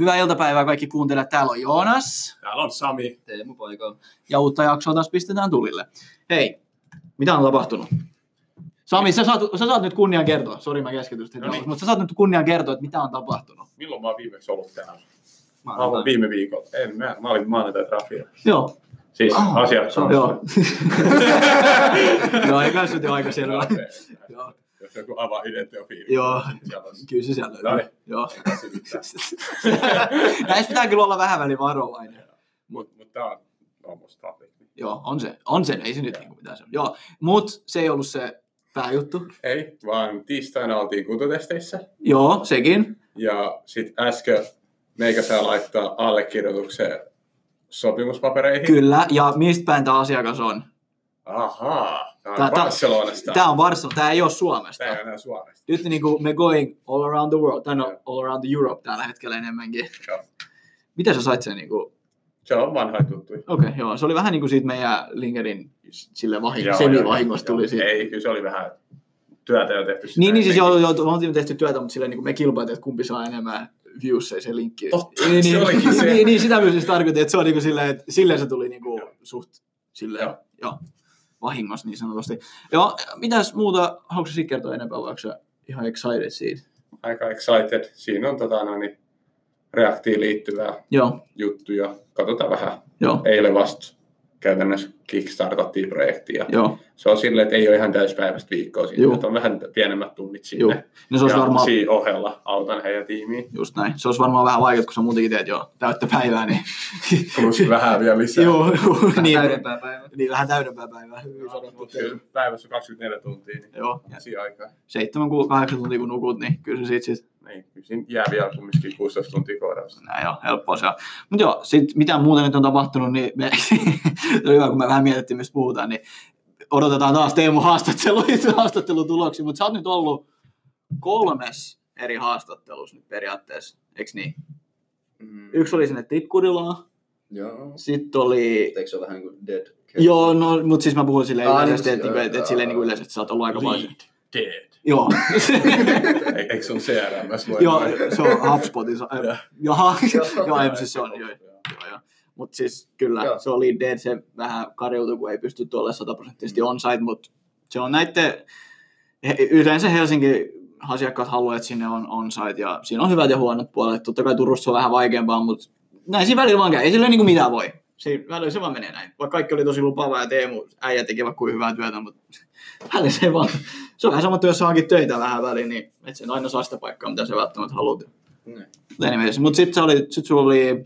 Hyvää iltapäivää kaikki kuuntelijat. Täällä on Joonas. Täällä on Sami. Teemu paikalla. Ja uutta jaksoa taas pistetään tulille. Hei, mitä on tapahtunut? Sami, sä saat, sä saat nyt kunnian kertoa. Sori, mä keskityn. No niin. Mutta sä saat nyt kunnian kertoa, että mitä on tapahtunut. Milloin mä oon viimeksi ollut täällä? Mä olen viime viikolla. En, mä, mä olin maanantai trafilla. Joo. Siis Ah, asiat on. Joo. Joo, eikä se nyt jo aika selvä. Joo. Jos joku avaa identiofiili. Joo. Kyllä se siellä löytyy. Joo. Näissä pitää kyllä olla vähän väliin varovainen. Mut, mut tää on on musta. Joo, on se. On se, ei se nyt niinku mitään se. Joo, mut se ei ollut se pääjuttu. Ei, vaan tiistaina oltiin kuntotesteissä. Joo, sekin. Ja sit äsken meikä saa laittaa allekirjoituksen sopimuspapereihin. Kyllä, ja mistä päin tämä asiakas on? Ahaa. Tää- on Barcelonasta. Tämä on Barcelona, tämä ei ole Suomesta. Tää ei ole Suomesta. Nyt niin kuin me going all around the world, tai no all around the Europe tällä hetkellä enemmänkin. Joo. Miten sä sait sen niin kuin... Se on vanha tuttu. Okei, okay, joo. Se oli vähän niin kuin siitä meidän Linkerin sille vahin, Joo, semivahingossa joo, tuli joo. siitä. Ei, kyllä se oli vähän työtä jo tehty. Niin, niin siis joo, joo, oltiin tehty työtä, mutta silleen niin kuin me kilpailtiin, että kumpi saa enemmän viewsseja se linkki. Totta, niin, se niin, olikin se. niin, niin, sitä myös siis tarkoitin, että se on niin kuin silleen, että silleen se tuli niin kuin suht silleen, joo. Joo. Vahingossa niin sanotusti. Joo, mitäs muuta, haluatko siitä kertoa enempää, vai ihan excited siitä? Aika excited. Siinä on tota, no, niin, reaktiin liittyvää Joo, juttuja. Katsotaan vähän. joo, Eilen vasta käytännössä kickstartattiin projekti. Ja joo, se on silleen, että ei ole ihan täyspäiväistä viikkoa siinä. Juu. Että on vähän pienemmät tunnit sinne. joo. No se olisi ja varmaan, siinä ohella autan heidän tiimiin. just näin, se olisi varmaan vähän vaikeaa, kun sä muutenkin teet jo täyttä päivää, niin... Plus vähän vielä lisää. joo, joo, niin, Täydempää päivää. niin, vähän täydempää päivää. Kyllä päivässä 24 tuntia, niin Joo, ja siinä aikaa. seitsemän, ku- kahdeksan tuntia kun nukut, niin kyllä se sit, sit Niin, kyllä siinä jää vielä kumminkin 16 tuntia koodausta. näin on, helppoa se on. Mutta joo, sit mitä muuta nyt on tapahtunut, niin me, se on hyvä, kun me vähän mietittiin, mistä puhutaan, niin odotetaan taas Teemu haastattelu, haastattelutuloksia, mutta sä oot nyt ollut kolmes eri haastattelussa nyt periaatteessa, eikö niin? Mm. Yksi oli sinne Tikkurilaan, Joo. sitten oli... Eikö se ole vähän niin kuin dead case? Joo, no, mutta siis mä puhun silleen Ah, yleisesti, niin, että, joo, että, että, joo, silleen niin kuin joo. yleisesti sä oot ollut aika paljon. Ei- Eikö se on CRMS? Joo, se on HubSpotissa. Joo. Jaha, Joo. joo, ei, siis se on, joo, joo, joo. Mutta siis kyllä, Joo. se oli dead, se vähän karjutui, kun ei pysty tuolle sataprosenttisesti on-site, mutta se on näiden, he- yleensä Helsingin asiakkaat haluaa, että sinne on on-site, ja siinä on hyvät ja huonot puolet. Totta kai Turussa on vähän vaikeampaa, mutta näin siinä välillä vaan käy. Ei sillä niin kuin mitään voi. Se, välillä se vaan menee näin. Vaikka kaikki oli tosi lupaavaa ja Teemu, äijä tekevät kuin hyvää työtä, mutta välillä se vaan, se on vähän sama työssä hankin töitä vähän väliin, niin et sen aina saa sitä paikkaa, mitä se välttämättä haluat. Niin. Anyways, mutta sitten oli, sit sulla oli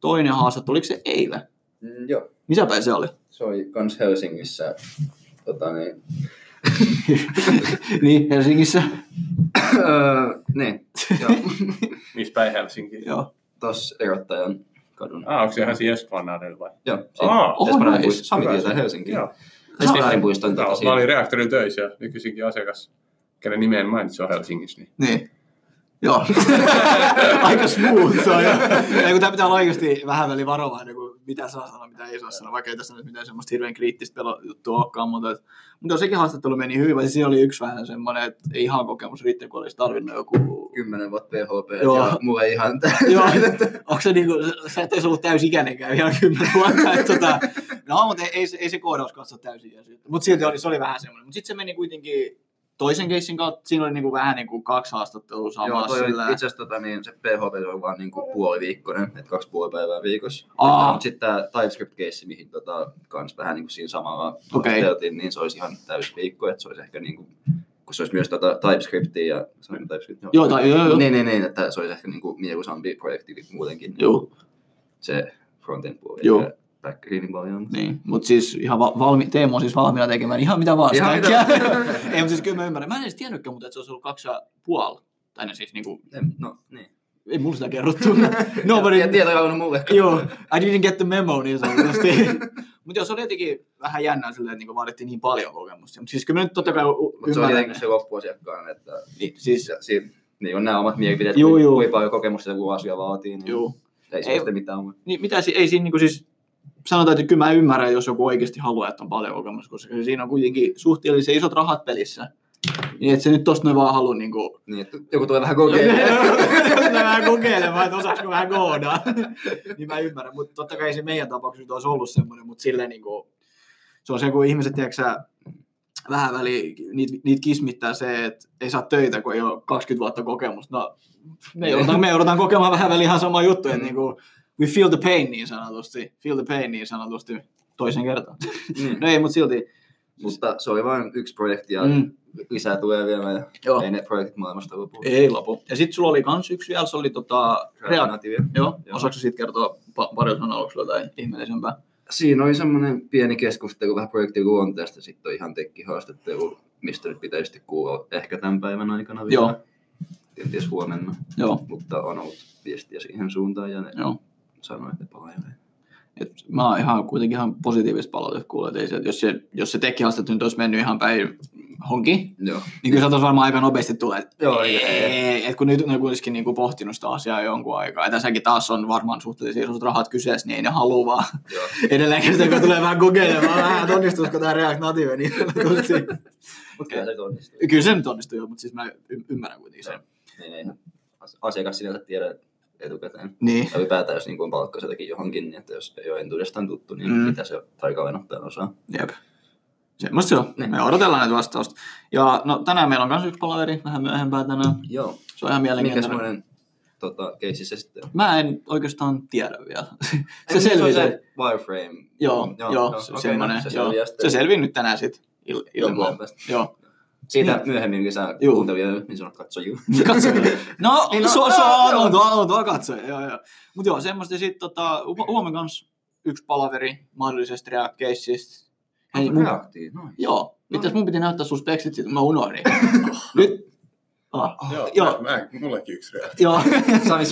toinen haastattelu, oliko se eilen? Mm, joo. Missä päin se oli? Se oli kans Helsingissä. Tota niin. niin, Helsingissä. Öö, niin. Joo. Missä päin Helsinki? Joo. Tossa erottajan kadun. Ah, onko se ihan siinä Esplanadilla vai? Joo. Aa, Oh, Espanjan nice. Sami tietää se. Helsinki. Joo. Espanjan puisto on tota Joo, mä siinä. olin reaktorin töissä ja nykyisinkin asiakas, kenen nimen mainitsi on Helsingissä. Niin. Niin. Joo. Aika smooth se on. jo. Ja kun tämä pitää olla oikeasti vähän väliin varovainen, kun mitä saa sanoa, mitä ei saa sanoa, vaikka ei tässä nyt mitään semmoista hirveän kriittistä juttua olekaan, mutta, et, mutta sekin haastattelu meni hyvin, vai siinä oli yksi vähän semmoinen, että ei ihan kokemus riittää, kun olisi tarvinnut joku... Kymmenen vuotta PHP. Joo. Ja mulla ei ihan Joo, onko se niinku, sä et edes ollut täysikäinenkään ihan kymmenen vuotta, että tota, no, mutta ei, ei, se- ei se koodaus katso täysikäisyyttä, mutta silti oli, se oli vähän semmoinen, mutta sitten se meni kuitenkin toisen keissin kautta, siinä oli niinku vähän niinku kaksi haastattelua Joo, toi oli sillä. itse asiassa tota, niin, se PHP oli vaan niinku puoliviikkoinen, että kaksi puoli päivää viikossa. Aa. Mutta sitten tämä TypeScript-keissi, mihin tota, kans vähän niinku siinä samalla ajateltiin, niin se olisi ihan täys viikko, että se olisi ehkä niinku, kun se olisi myös tota TypeScriptia ja sanoinko TypeScript? Joo, tai, joo, joo. Niin, niin, niin, että se olisi ehkä niinku mieluisampi projekti muutenkin. Joo. Se frontend puoli. Joo. ja Backendin niin paljon. Niin, mutta siis ihan va- valmi, Teemu on siis valmiina tekemään ihan mitä vaan. Ihan mitä- Ei, mutta siis kyllä mä ymmärrän. Mä en edes tiennytkään, mutta että se olisi ollut kaksi ja puoli. Tai no siis niinku, No, niin. ei mulla sitä kerrottu. Nobody, Ja tieto on mulle. Joo, I didn't get the memo niin sanotusti. Mutta joo, se oli jotenkin vähän jännää silleen, että niinku vaadittiin niin paljon kokemusta. Mutta siis kyllä mä nyt totta kai Mutta se on tietenkin se loppuasiakkaan, että Niin, siis, ja siinä, niin on nämä omat mielipiteet, kuinka paljon kokemusta joku asia vaatii. Niin juu. Ei Ei- se mitään. Niin, mitä si- ei siinä niinku siis, sanotaan, että kyllä mä ymmärrän, jos joku oikeasti haluaa, että on paljon kokemusta, koska siinä on kuitenkin suhteellisen isot rahat pelissä. Niin, että se nyt tosta noin vaan halua niinku... Niin, että joku tulee vähän kokeilemaan. vähän kokeilemaan, että osaisiko vähän koodaa. niin mä ymmärrän, mutta totta kai se meidän tapauksessa nyt olisi ollut semmoinen, mutta silleen niin kuin, se on se, kun ihmiset, tiedätkö vähän väliin, niitä, niitä kismittää se, että ei saa töitä, kun ei ole 20 vuotta kokemusta. No, me joudutaan, me joudutaan kokemaan vähän väliin ihan sama juttu, että Mm. niin kuin, we feel the pain niin sanotusti, feel the pain niin sanotusti toisen kertaan. Mm. No ei, mutta silti. Mutta se oli vain yksi projekti ja Mm. lisää tulee vielä ja Joo. ei ne projektit maailmasta lopu. Ei lopu. Ja sitten sulla oli kans yksi vielä, se oli tota. Native. Joo, Joo. osaatko siitä kertoa pa- pari sanan aluksi jotain ihmeellisempää? Siinä oli semmoinen pieni keskustelu vähän projektin luonteesta, sitten on ihan tekkihaastattelu, mistä nyt pitäisi sitten kuulla ehkä tämän päivän aikana vielä. Joo. Kenties huomenna, Joo, mutta on ollut viestiä siihen suuntaan ja ne joo. Sanoi, että ne palailee. Et mä oon ihan kuitenkin ihan positiivista palautetta kuullut, että ei se, että jos se, jos se tekkihaastattelu nyt olisi mennyt ihan päin honki, Joo. niin kyllä se varmaan aika nopeasti tulee, että Joo, ei, et kun nyt ne kuitenkin niinku pohtinut sitä asiaa jonkun aikaa, ja tässäkin taas on varmaan suhteellisen isot rahat kyseessä, niin ei ne halua vaan edelleenkin sitä, kun tulee vähän kokeilemaan vähän, että onnistuisiko tämä React Native, niin kyllä se onnistuu. Kyllä se nyt onnistuu mutta siis mä y- ymmärrän kuitenkin sen. Niin, ei asiakas sinänsä tiedä etukäteen. Niin, Ja ylipäätään, jos niin on palkka sieltäkin johonkin, niin että jos ei ole entuudestaan tuttu, niin Mm. mitä se ottaa osaa. jep. Semmosta se on. Niin. Me odotellaan näitä vastausta. Ja no, tänään meillä on myös yksi palaveri, vähän myöhempää tänään. Joo. Se on ihan Mikä mielenkiintoinen. semmoinen tota, keissi se sitten? Mä en oikeastaan tiedä vielä. se Ei, se on selvii. Se, se Wireframe. joo, joo, joo, se, okei, semmoinen, no, se joo. sitten Se selvii nyt tänään sit il, päästä. Joo. Siitä myöhemmin lisää Juu. kuuntelijoita, niin sanot katsojia. Katso. No, Niin, no, se se on, joo. on, tuo, on tuo katsoja, joo, joo. Mut joo, semmoista sit tota, hu- huomenna kans yksi palaveri mahdollisesta React-keissistä. Hei, mun, Reaktiin, noin. joo, mitäs No. mun piti näyttää sun speksit sit, mä unohdin. Nyt, ah, Joo, Joo. Mä, mä, mullekin yksi reaktio. joo, Sami.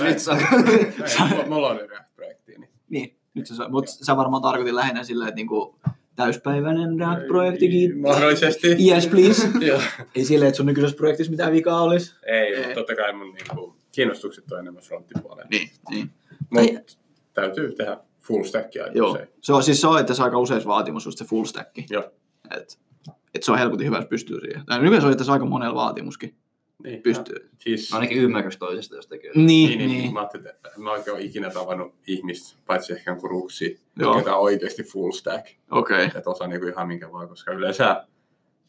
Näin, Mulla on React-projekti. Niin. niin, nyt se, mut sä varmaan tarkoitin lähinnä silleen, että niinku täyspäiväinen React-projektikin. Mahdollisesti. Yes, please. Joo. Ei silleen, että sun nykyisessä projektissa mitään vikaa olisi. Ei, Ei. mutta totta kai mun niinku, kiinnostukset on enemmän fronttipuolella. Niin, niin. Mutta täytyy tehdä full stackia aika Joo. usein. Se on siis se on, että se aika usein vaatimus just se full stack. Joo. Et, et se on helpotin hyvä, jos pystyy siihen. Tai nykyään se on, että se aika monella vaatimuskin Niin. pystyy. Siis, Ainakin ymmärrys toisesta, jos tekee. Niin, niin, niin. niin, niin. Mä ajattelin, että mä oikein ole ikinä tavannut ihmistä, paitsi ehkä jonkun ruksi, ketä on oikeasti full stack. Okei. Että osaa niinku ihan minkä vaan, koska yleensä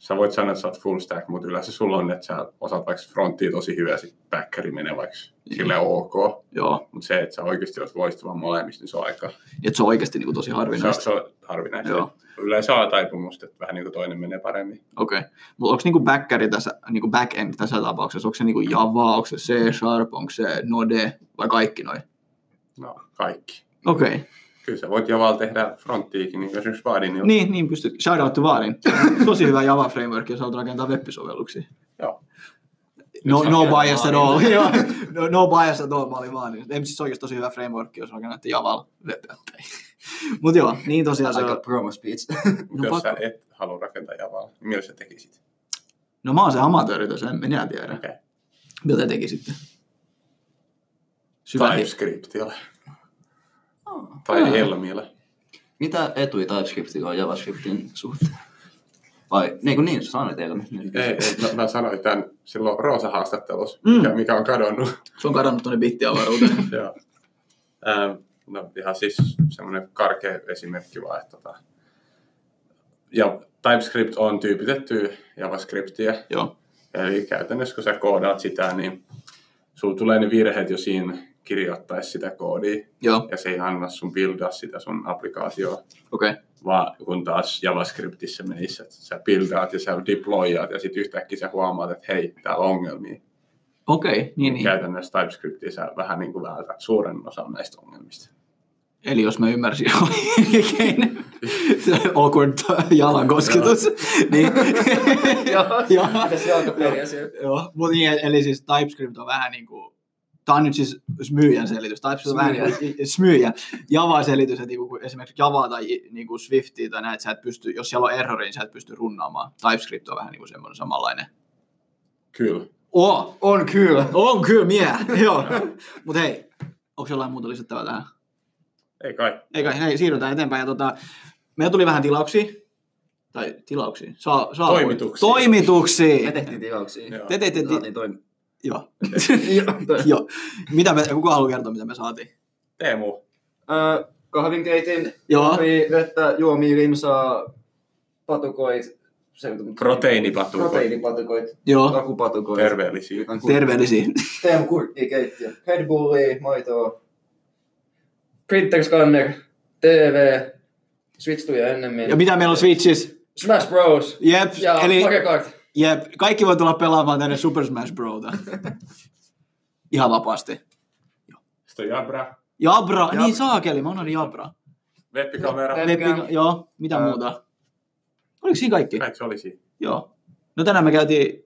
sä voit sanoa, että sä oot full stack, mutta yleensä sulla on, että sä osaat vaikka fronttia tosi hyvä ja sit backeri menee vaikka Niin. sille ok. Joo. Mutta se, että sä oikeasti oot loistava molemmista, niin se on aika Et se on oikeasti niinku tosi se, on- harvinaista. se on harvinaista. Joo. Yleensä on taipumusta, että vähän niin kuin toinen menee paremmin. Okei. Mutta onko niinku backeri tässä, niinku backend tässä tapauksessa, onko se niinku Java, onko se C Sharp, onko se Node vai kaikki noin? No, kaikki. Okei. Kyllä sä voit Javalla tehdä fronttiikin, niin kuin esimerkiksi Vaadin. Niin, Niin, niin pystyt. Shout out to Vaarin. Tosi hyvä Java framework, jos haluat rakentaa web-sovelluksia. Joo. No, no bias at all. Joo. no, no bias at all, mä olin vaan. Ei siis oikeasti tosi hyvä framework, jos rakennatte Javalla web Mutta joo, niin tosiaan se on. promo speech. Mutta No jos pakko. sä et halua rakentaa Javalla, niin millä sä tekisit? No mä oon se amatööri tässä, en minä tiedä. Okei. Okay. Mitä te tekisitte? Syvä hi- TypeScriptilla. Tai. Helmillä. Mitä etuja TypeScriptilla on JavaScriptin suhteen? Vai, niin kuin niin, sä sanoit eilen. Ei, ei mä, mä, sanoin tämän silloin Roosa-haastattelussa, Mm. mikä, mikä on kadonnut. Se on kadonnut tuonne bittiavaruuteen. Joo. Ähm, no ihan siis semmoinen karkea esimerkki vaan, että tota, ja TypeScript on tyypitetty JavaScriptia, joo. eli käytännössä kun sä koodaat sitä, niin sulla tulee ne virheet jo siinä kirjoittaessa sitä koodia, Joo, ja se ei anna sun buildaa sitä sun applikaatioa, okei. Okay. vaan kun taas JavaScriptissa menisi, että sä buildaat ja sä deployaat, ja sitten yhtäkkiä sä huomaat, että hei, täällä on ongelmia. Okei, okay. niin, niin. Käytännössä TypeScriptissä vähän niin kuin vältät suuren osan näistä ongelmista. Eli jos mä ymmärsin oikein, se awkward jalan kosketus, niin Joo, Joo. Joo, mutta niin, eli siis TypeScript on vähän niin kuin, tämä on nyt siis smyyjän selitys, TypeScript on vähän niin kuin smyyjän, Java-selitys, että niin kuin esimerkiksi Java tai niin kuin Swiftia tai näitä, sä et pysty, jos siellä on errori, niin sä et pysty runnaamaan. TypeScript on vähän niin kuin semmoinen samanlainen. Kyllä. Oh, On kyllä. on kyllä mie, joo. Mutta hei, onko jollain muuta lisättävää tähän? Ei kai. Eikä, hei, siirrytään eteenpäin. Ja tota, meillä tuli vähän tilauksia. Tai tilauksia. Saa, saa Toimituksia. Toimituksia. Me tehtiin tilauksia. Joo. Te teitte, ti- saatiin toim- Joo. Joo. Mitä me, kuka haluaa kertoa, mitä me saatiin? Teemu, Ö, kahvinkeitin, Joo. kahvi, vettä, juomia, limsaa, patukoit. Se, Proteiinipatukoit. Proteiinipatukoit, Joo. lakupatukoit. terveellisiä. Terveellisiä. Teemu kurkkia keittiö. Red Bullia, maitoa. Printer scanner, TV, Switch tuli ennemmin. Ja mitä meillä on Switchissä? Smash Bros. Jep, Ja eli Mario Kart. Jep, kaikki voi tulla pelaamaan tänne Super Smash Brota. Ihan vapaasti. Sitten on Jabra, Jabra, Jab- niin saakeli, mä unohdin Jabra. webbikamera. Web- Leppi, Webcam. joo, mitä Ää. muuta? Oliko siinä kaikki? Kaikki se oli siinä. Joo. No tänään me käytiin,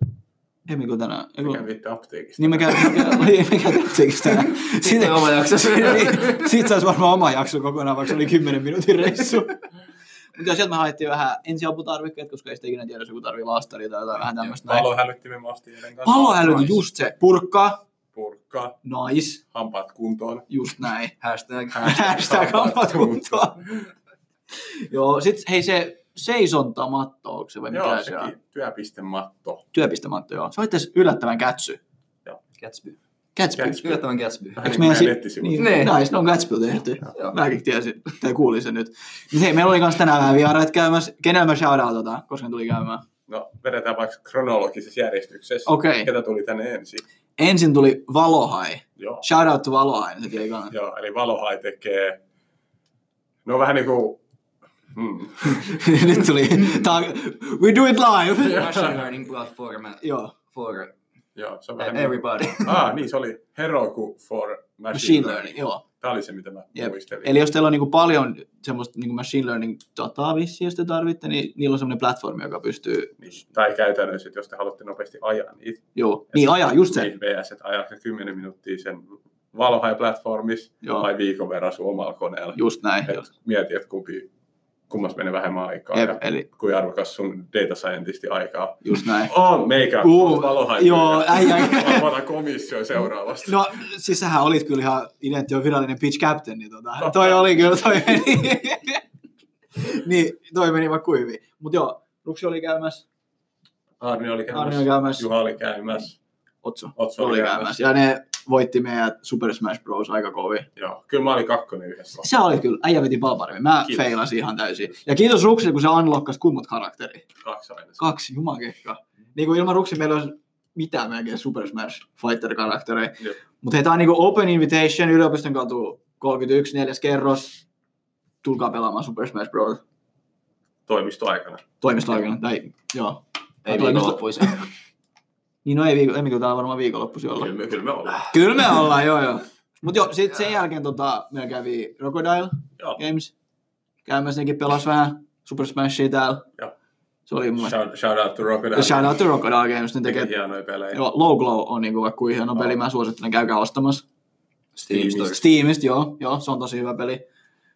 ei kun tänään, ei kun, Mikä viitte apteekista. niin me käytiin, me käytiin, me apteekissa tänään. Sitten oma jakso. Niin, Siitä saisi varmaan oma jakso kokonaan, vaikka se oli 10 minuutin reissu. Mutta sieltä me haettiin vähän ensiaputarvikkeet, koska ei sitä ikinä tiedä, jos joku tarvii laastaria tai jotain vähän tämmöistä. näin. Palohälyttimen eilen kanssa. Palohälytys, Nice. just se. Purkkaa, Purkka, nice, hampaat kuntoon. just näin. Hashtag. Hashtag kampat kuntoon. Joo, sit hei se seisontamatto, onko se vai mikä Joo, se on? sekin työpistematto. Työpistematto, joo. Se on itse asiassa yllättävän kätsy. Gatsby. Gatsby. Gatsby. Yllättävän Gatsby. Vähän Eikö niin meidän meidän si- nettisivut. Niin, Niin. nice, ne on Gatsby tehty. Joo. Mäkin tiesin, tai kuulin sen nyt. Niin hei, meillä oli kans tänään vähän vieraita käymässä. Kenellä mä shoutoutetaan, koska ne tuli käymään? No, vedetään vaikka kronologisessa järjestyksessä. Okei. Ketä tuli tänne ensin? Ensin tuli Valohai. Joo. Shout out to Valohai, niin. Joo, eli Valohai tekee... No vähän niinku... Hmm. Nyt tuli, we do it live. Machine learning platform Joo, for Joo, se on vähän niinku... everybody. Ah, niin, se oli Heroku for Machine, machine learning, joo. Tämä oli se, mitä mä Jep. muistelin. Eli jos teillä on niinku paljon semmoista niinku machine learning dataa vissiin, jos te tarvitte, niin niillä on semmoinen platformi, joka pystyy, Niin, tai käytännössä, että jos te haluatte nopeasti ajaa niitä. joo, niin ajaa, just se. Niin VS, että ajaa se 10 minuuttia sen Valohai-platformissa Joo. vai viikon verran sun omalla koneella. Just näin. Et Just. mieti, että kumpi, kummas menee vähemmän aikaa Jep, ja eli kuin arvokas sun data scientisti aikaa. just näin. On, meikä. Uu, Valohai. joo, äijä. Mä komissio seuraavasti. No, siis sähän olit kyllä ihan Identio virallinen pitch captain, niin tota, toi oli kyllä, toi meni, niin, toi meni vaan kuiviin. Mut joo, Ruksi oli käymässä, Arni oli Arni käymässä. oli käymässä, Juha oli käymässä. Otso, Otso oli käymässä. Ja ne voitti meidät Super Smash Bros. aika kovin. Joo, kyllä mä olin kakkonen yhdessä. Sä olit kyllä, äijä veti paljon paremmin. Mä Kiitos. feilasin ihan täysin. Ja kiitos Ruksille, kun se unlockas kummot karakteri. Kaksi aina. Kaksi, jumakekka. Niin kuin ilman Ruksi meillä olisi mitään melkein Super Smash Fighter-karaktereja. Mutta hei, tää on niinku Open Invitation, yliopiston katu 31, neljäs kerros. Tulkaa pelaamaan Super Smash Bros. Toimistoaikana. Toimistoaikana. Tai, joo. Ei Toimisto- viikonloppuisen. Niin no ei, viikko, ei kun täällä varmaan viikonloppuisin olla. Kyllä me, kyllä me ollaan. Kyllä me ollaan, joo joo. Mut joo, sit sen jälkeen tota, meillä kävi Crocodile Joo. Games. Käymässä nekin pelas vähän Super Smashia täällä. Joo. Se oli mun mielestä. Shout, shout out to Crocodile. Shout out to Crocodile Games, ne Tekee hienoja pelejä. Joo, Low Glow on niinku vaikka kuin hieno Joo. peli, mä suosittelen, käykää ostamassa. Steam Store. Steamista, joo, joo, se on tosi hyvä peli.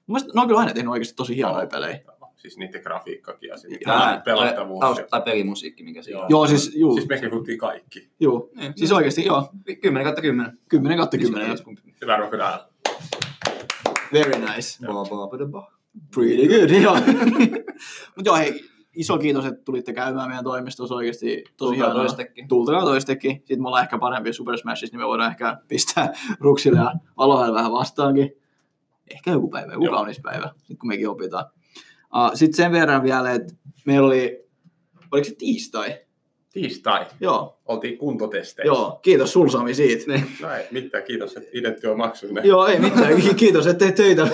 Mun mielestä ne on kyllä aina tehnyt oikeasti tosi hienoja Joo. Siis niiden grafiikkakin ja sitten pelattavuus. tai- Tai pelimusiikki, mikä siinä Joo. on. Joo, siis, juu, Siis me kehuttiin kaikki. juu. Niin. Siis oikeasti, joo, 10 kautta 10. 10 kautta 10. Hyvä Crocodile. Very nice. Ba, ba, ba, ba. Pretty good, joo. Mut joo, hei, iso kiitos, että tulitte käymään meidän toimistossa oikeasti tosi Tulkaa hienoa. toistekin. Tultakaa toistekin. Sitten me ollaan ehkä parempi Super Smashissa, niin me voidaan ehkä pistää Ruksille ja Alohalle vähän vastaankin. Ehkä joku päivä, joku Joo. kaunis päivä, sit kun mekin opitaan. Uh, Sitten sen verran vielä, että meillä oli, oliko se tiistai? Tiistai. Joo, Oltiin kuntotesteissä. joo. Kiitos sul Sami siitä. No ei mitään, kiitos, että idetti on maksullinen. Joo, ei mitään. Ki- Kiitos, että teet töitä.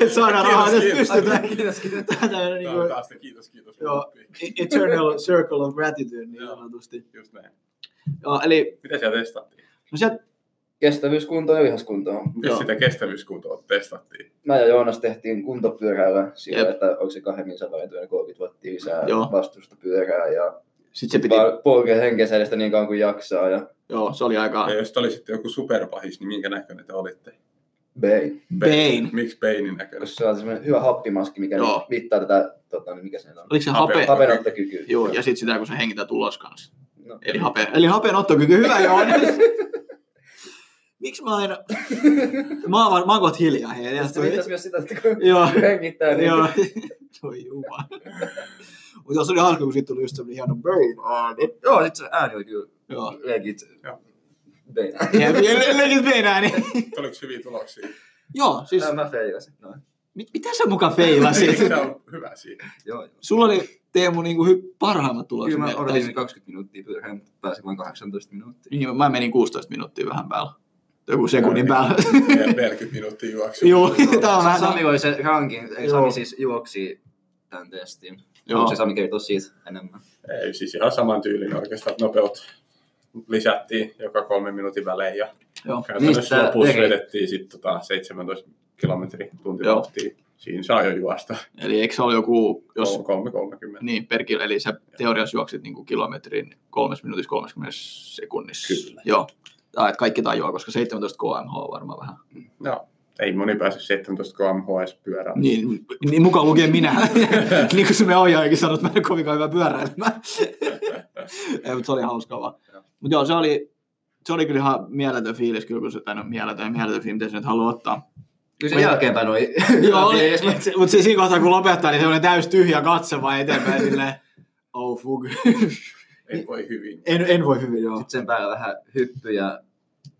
että saadaan rahaa, että Kiitos, pystytään. Kiitos, kiitos. Tätä niin kuin, taas kiitos, kiitos. joo, eternal circle of gratitude, niin sanotusti. Just näin. Joo, eli Mitä siellä testattiin? no sieltä, Kestävyyskuntoa ja lihaskuntoa. Miten Joo. sitä kestävyyskuntoa testattiin? Mä ja Joonas tehtiin kuntopyörällä sillä, Jep. että onko se 200 ja 30 wattia lisää Joo. vastusta pyörää ja sit se piti, vaan polkee henkesäilestä niin kauan kuin jaksaa ja joo, se oli aika Ja jos te olisitte joku superpahis, niin minkä näköinen te olitte? Bane. Bane. Miksi Banein näköinen? Koska se on semmoinen hyvä happimaski, mikä Joo. mittaa tätä, tota, niin mikä se on? Oliko se Hape- hape? Hapenottokykyä. Joo, ja sitten sitä, kun se hengität ulos kanssa. No, Eli, hape, eli hapenottokyky, hyvä joo. Miksi mä aina... mä oon, mä oon kohta hiljaa. Hei, ja viittasi myös sitä, että kun Joo. hengittää, niin Joo. Voi jumala. Mutta se oli hauska, kun siitä tuli just semmoinen hieno brain ääni. Joo, sit se ääni oli kyllä Joo. legit. Ja le- legit brain ääni. Oliko hyviä tuloksia? Joo, siis mä feilasin. No. mit, mitä sä muka feilasit? Se on hyvä siinä. Joo, joo. Sulla oli Teemu niinku hy- parhaimmat tulokset. Kyllä mä odotin Tai- 20 minuuttia pääsin vain 18 minuuttia. Niin, mä menin 16 minuuttia vähän päällä. Joku sekunnin päällä. 40 minuuttia juoksua. Joo, tää on vähän... Sami oli se rankin, Joo. Sami siis juoksi tämän testin. Joo. Joo. Se Sami kertoo siitä enemmän. Ei, siis ihan saman tyylin oikeastaan, nopeut lisättiin joka kolmen minuutin välein ja Joo. käytännössä Niistä lopussa eri- vedettiin sitten tota 17 kilometri tuntivauhtia. Siinä saa jo juosta. Eli eikö se ole joku, jos 3.30. Niin, per kilo, eli sä teoriassa juoksit niin kuin kilometrin kolmes minuutissa 30 sekunnissa. Kyllä. Joo. Tai että kaikki tajuaa, koska 17 kmh on varmaan vähän. No, ei moni pääse 17 kmh edes pyörään. Niin, niin mukaan lukee minä. niin kuin se me ohjaajakin sanoi, että mä en kovinkaan hyvä pyöräilemään. Ei, mutta se oli hauskaa vaan. Joo. Mutta joo, se oli, se oli kyllä ihan mieletön fiilis, kyllä kun se, tai no mieletön, mieletön fiilis, mitä se nyt haluaa ottaa. Kyllä sen jälkeenpäin oli Joo, oli, mutta siis siinä kohtaa kun lopettaa, niin se oli täys tyhjä katse vaan eteenpäin silleen, oh fug. Ei voi hyvin. en, en voi hyvin, joo. Sitten sen päällä vähän hyppyjä,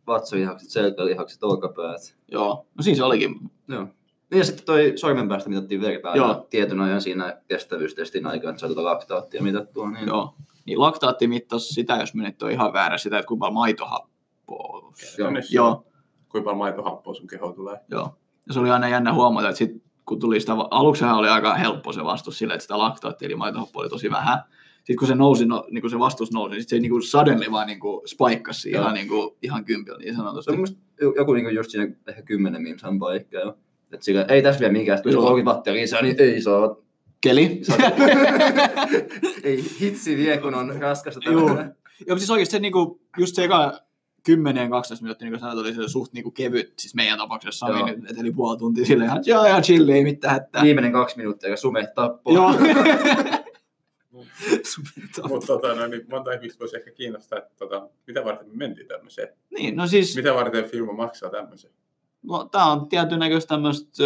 vatsalihakset, selkälihakset, olkapäät. Joo, no siinä se olikin. Joo. Niin ja sitten toi sormen päästä mitattiin verta Joo. ja tietyn ajan siinä kestävyystestin aikana, että sai tuota laktaattia mitattua. Niin Joo. Niin laktaatti mittasi sitä, jos menit on ihan väärä, sitä, että kuinka paljon maitohappoa. Käytännössä Joo, Kuinka paljon maitohappoa sun keho tulee. joo. Ja se oli aina jännä huomata, että sit, kun tuli sitä, aluksehan oli aika helppo se vastus sille, että sitä laktaattia, eli maitohappoa oli tosi vähän. Sitten kun se nousi, no, niin kun se vastus nousi, niin sit se niin kuin suddenly vaan niin kuin spaikkasi ihan, niin kuin, ihan kympillä niin sanotusti. Se on joku niinku just siinä ehkä 10 minsan paikka jo. Et sillä, ei tässä vielä jos Joo. 30 wattia lisää, niin ei saa. Keli. ei hitsi vie, kun on raskasta Joo. tämmöinen. Joo, mutta siis oikeasti se niinku, just se eka 10-12 minuuttia, niin kuin sanoit, oli se suht niinku kevyt, siis meidän tapauksessa Sami nyt eteli puoli tuntia silleen, että joo, ihan chilli, ei mitään hätää. Viimeinen kaksi minuuttia, ja sume tappoo. Joo. Mutta tota, no, niin monta ihmistä voisi ehkä kiinnostaa, että tota, mitä varten me mentiin tämmöiseen. niin, no siis, Mitä varten firma maksaa tämmöisen? no, tää on tietyn näköistä tämmöistä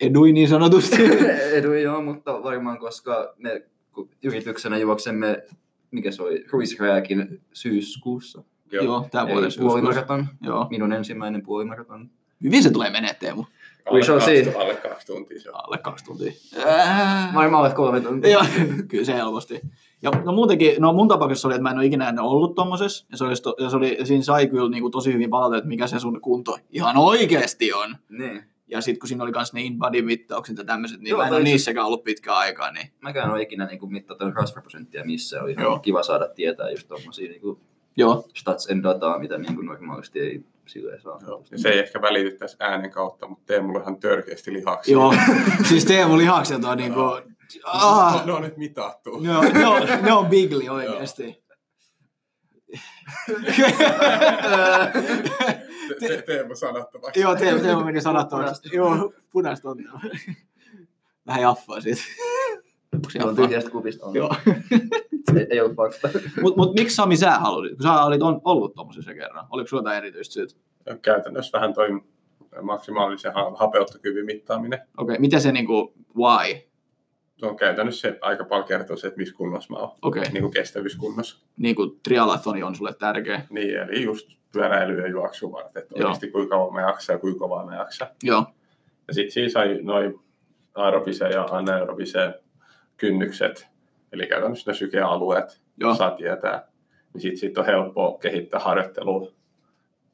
edui niin sanotusti. Edu joo, mutta varmaan koska me kun yrityksenä juoksemme, mikä se oli, Ruisrääkin syyskuussa. joo, tää Eli vuoden syyskuussa. puolimaraton, Joo. minun ensimmäinen puolimaraton. Hyvin se tulee menee, Teemu. Alle, We shall kaksi, see. alle kaksi tuntia se on. Alle kaksi tuntia. Ää. Varmaan alle kolme tuntia. Joo, kyllä se helposti. Ja no muutenkin, no mun tapauksessa oli, että mä en ole ikinä ennen ollut tommosessa. Ja, se oli, ja se oli, siinä sai kyllä niin kuin tosi hyvin palautetta, että mikä se sun kunto ihan oikeasti on. Niin. Ja sitten kun siinä oli myös ne in-body-mittaukset ja tämmöiset, niin Joo, mä en ole se- niissäkään ollut pitkään aikaa. Niin. Mäkään en ole ikinä niin mittanut rasvaprosenttia missä. Oli Joo. kiva saada tietää just tommosia niin Joo, stats and dataa, mitä niin kuin normaalisti ei silleen saa. Joo. Se ei ehkä välity tässä äänen kautta, mutta Teemulla on ihan törkeästi lihaksia. joo. siis Teemu lihakset on niinku... No, Ah, ne on nyt mitattu. ne, on, ne, on, ne on bigli oikeesti. Te- te- Teemu sanottavaksi. Joo, Teemu, Teemu meni sanattavaksi. Joo, punaista on. Vähän jaffaa siitä. Onko se on jaffaa? tyhjästä kupista. On. Joo. ei, ollut fakta. Mut, mut miksi Sami sä halusit? Kun sä olit on, ollut tommosessa kerran. Oliko sulla jotain erityistä syytä? Käytännössä vähän toi maksimaalisen ha- hapeuttokyvyn mittaaminen. Okei, okay, mitä se niinku, why? Se on käytännössä se aika paljon kertoo se, että missä kunnossa mä oon. Okei, okay. Niin kuin kestävyyskunnossa. niinku trialathoni on sulle tärkeä. Niin, eli just pyöräily ja juoksu varten, että oikeasti kuinka kauan mä jaksan ja kuinka kovaa mä jaksan. Joo, Ja sitten siinä sai noin aerobisen ja anaerobisen kynnykset, eli käytännössä ne sykealueet, joo, saa tietää. Niin sitten sit on helppo kehittää harjoittelua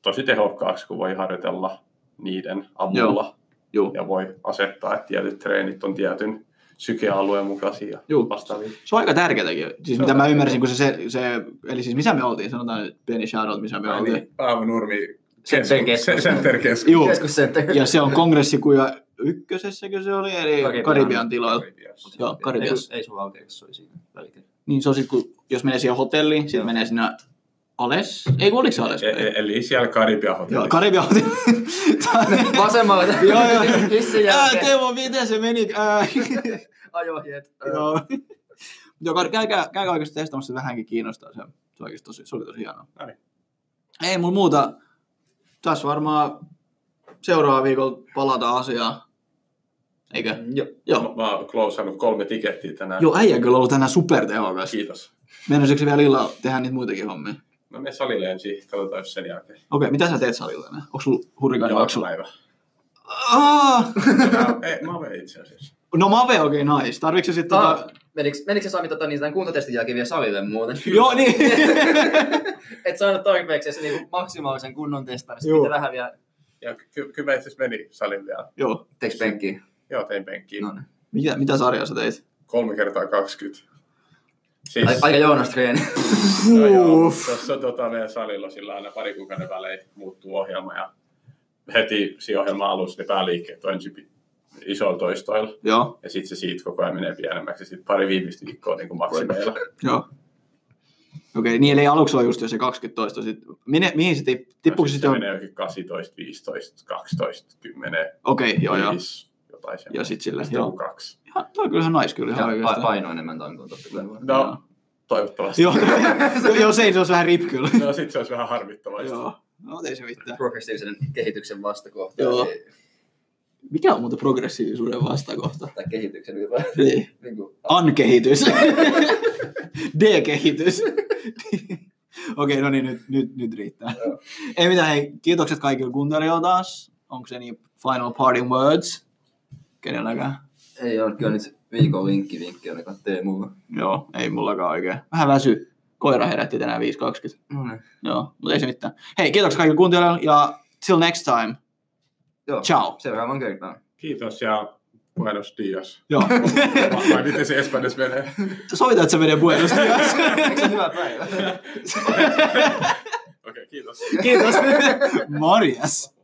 tosi tehokkaaksi, kun voi harjoitella niiden avulla. joo. Ja voi asettaa, että tietyt treenit on tietyn sykealueen mukaisia Juu. vastaavia. Se on aika tärkeätäkin. Siis Se mitä mä ymmärsin, kun se, se, se, eli siis missä me oltiin, sanotaan nyt pieni shoutout, missä me Ai oltiin. niin, Paavo Nurmi Center keskus. Center keskus. Juu, Keskuscenter. ja se on kongressikuja ykkösessäkö se oli, eli Karibian. Karibian tiloilla. Karibiassa. Joo, Karibiassa. Ei, ei sun alkeessa, se oli siinä välikin. Niin se on sit, kun, jos menee siihen hotelliin, sitten Joo. menee sinne Ales, ei kun oliko se Ales? E- e- eli siellä Karibian Joo, hotellissa. Karibian hotelli. Vasemmalle. Joo, joo. Hissin Ää, jälkeen. Teemu, miten se meni? Ää. Ajohjet. Joo. Joo, käykää, käykää, oikeasti testaamassa, se vähänkin kiinnostaa. Se, se, oikeasti tosi, se oli tosi hienoa. No niin. Ei mulla muuta. Tässä varmaan seuraava viikolla palataan asiaan. Eikö? Joo. Joo. Mä, mä oon kolme tikettiä tänään. Joo, äijä kyllä ollut tänään supertehokas. Kiitos. Mennäisikö vielä illalla tehdä niitä muitakin hommia? Mä menen salille ensin, katsotaan jos sen jälkeen. Okei, mitä sä teet salilla tänään? Onko sulla hurrikaani sulla... päivä. Ei, mä menen itse asiassa. No Mave, okei, okay, nice. Tarvitsetko se sitten Ah, tota... menikö, menikö se Sami tota, niin tämän kuntotestin jälkeen vielä salille muuten? Joo, niin. Et saanut tarpeeksi se niinku maksimaalisen kunnon. Joo. Sitten vähän vielä... Ja ky- kyllä mä itse asiassa menin salille vielä. Joo. Teekö penkkiä? Joo, tein penkkiin. No niin. Mitä, mitä sarjaa sä teit? Kolme kertaa 20. Siis, Ai- Aika Joonas treeni. no joo, tuossa tota, meidän salilla sillä aina pari kuukauden välein muuttuu ohjelma ja heti siinä ohjelman alussa ne pääliikkeet on ensin isoilla toistoilla Joo, ja sitten se siitä koko ajan menee pienemmäksi ja sitten pari viimeistä viikkoa niin kuin maksimeilla. joo. Okei, niin eli aluksi on just jo se 20 toista. Sit, minne, mihin se tip, tippuuko No, se sit sitten? se menee jokin 18, 15, 12, 10, Okei, joo, joo. 5, jotain semmoista. Ja sit sille, Sitten joo. kaksi. Ihan, toi on kyllä ihan nice kyllä Ja pa- oikeastaan. paino enemmän toimii totta kai. No, toivottavasti. Joo, joo, se, se olisi vähän rip kyllä. No sit se olisi vähän harmittavaa. Joo, no ei se mitään. Progressiivisen kehityksen vastakohta. Joo. Eli- Mikä on muuten progressiivisuuden vastakohta? Tai kehityksen ylipäätään. Niin. Niin kuin, An-kehitys. D-kehitys. Okei, no niin, nyt, nyt, nyt riittää. Joo. Ei mitään, hei, kiitokset kaikille kuuntelijoille taas. Onko se niin final parting words? Kenelläkään? ei ole kyllä nyt viikon linkki vinkki ainakaan Teemulla. Joo, ei mullakaan oikein. Vähän väsy. Koira herätti tänään 5.20. No niin. Joo, mutta ei se mitään. Hei, kiitoksia kaikille kuuntelijoille ja till next time. Joo. Ciao. Seuraavan kertaan. Kiitos ja Buenos dias. Joo. Vai miten se Espanjassa menee? Sovita, että se menee Buenos Dias. Eikö se hyvä päivä? Okei, okay, kiitos. Kiitos. Morjes.